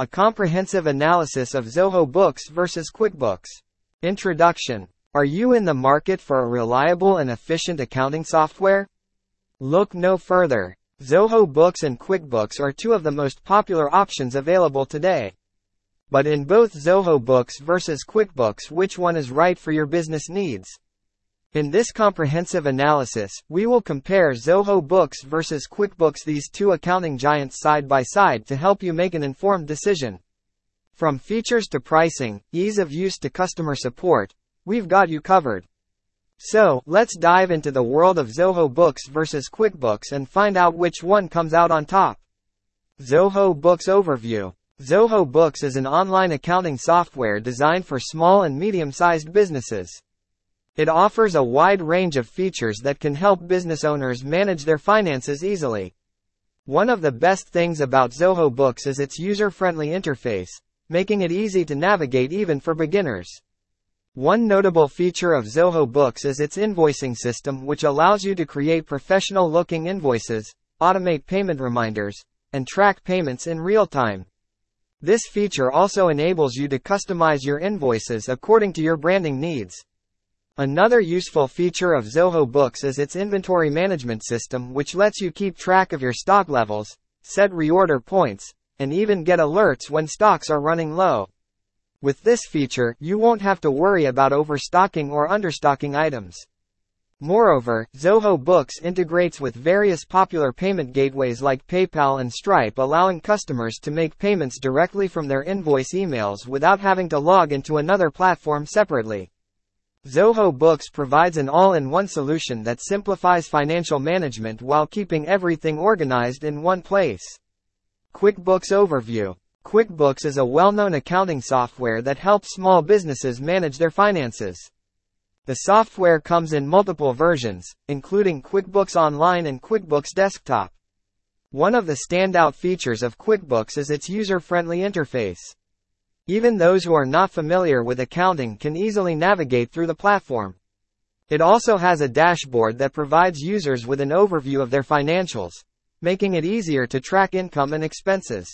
A comprehensive analysis of Zoho Books versus QuickBooks. Introduction. Are you in the market for a reliable and efficient accounting software? Look no further. Zoho Books and QuickBooks are two of the most popular options available today. But in both Zoho Books versus QuickBooks, which one is right for your business needs? In this comprehensive analysis, we will compare Zoho Books versus QuickBooks these two accounting giants side by side to help you make an informed decision. From features to pricing, ease of use to customer support, we've got you covered. So, let's dive into the world of Zoho Books versus QuickBooks and find out which one comes out on top. Zoho Books Overview Zoho Books is an online accounting software designed for small and medium-sized businesses. It offers a wide range of features that can help business owners manage their finances easily. One of the best things about Zoho Books is its user-friendly interface, making it easy to navigate even for beginners. One notable feature of Zoho Books is its invoicing system which allows you to create professional-looking invoices, automate payment reminders, and track payments in real time. This feature also enables you to customize your invoices according to your branding needs. Another useful feature of Zoho Books is its inventory management system which lets you keep track of your stock levels, set reorder points, and even get alerts when stocks are running low. With this feature, you won't have to worry about overstocking or understocking items. Moreover, Zoho Books integrates with various popular payment gateways like PayPal and Stripe allowing customers to make payments directly from their invoice emails without having to log into another platform separately. Zoho Books provides an all-in-one solution that simplifies financial management while keeping everything organized in one place. QuickBooks Overview QuickBooks is a well-known accounting software that helps small businesses manage their finances. The software comes in multiple versions, including QuickBooks Online and QuickBooks Desktop. One of the standout features of QuickBooks is its user-friendly interface. Even those who are not familiar with accounting can easily navigate through the platform. It also has a dashboard that provides users with an overview of their financials, making it easier to track income and expenses.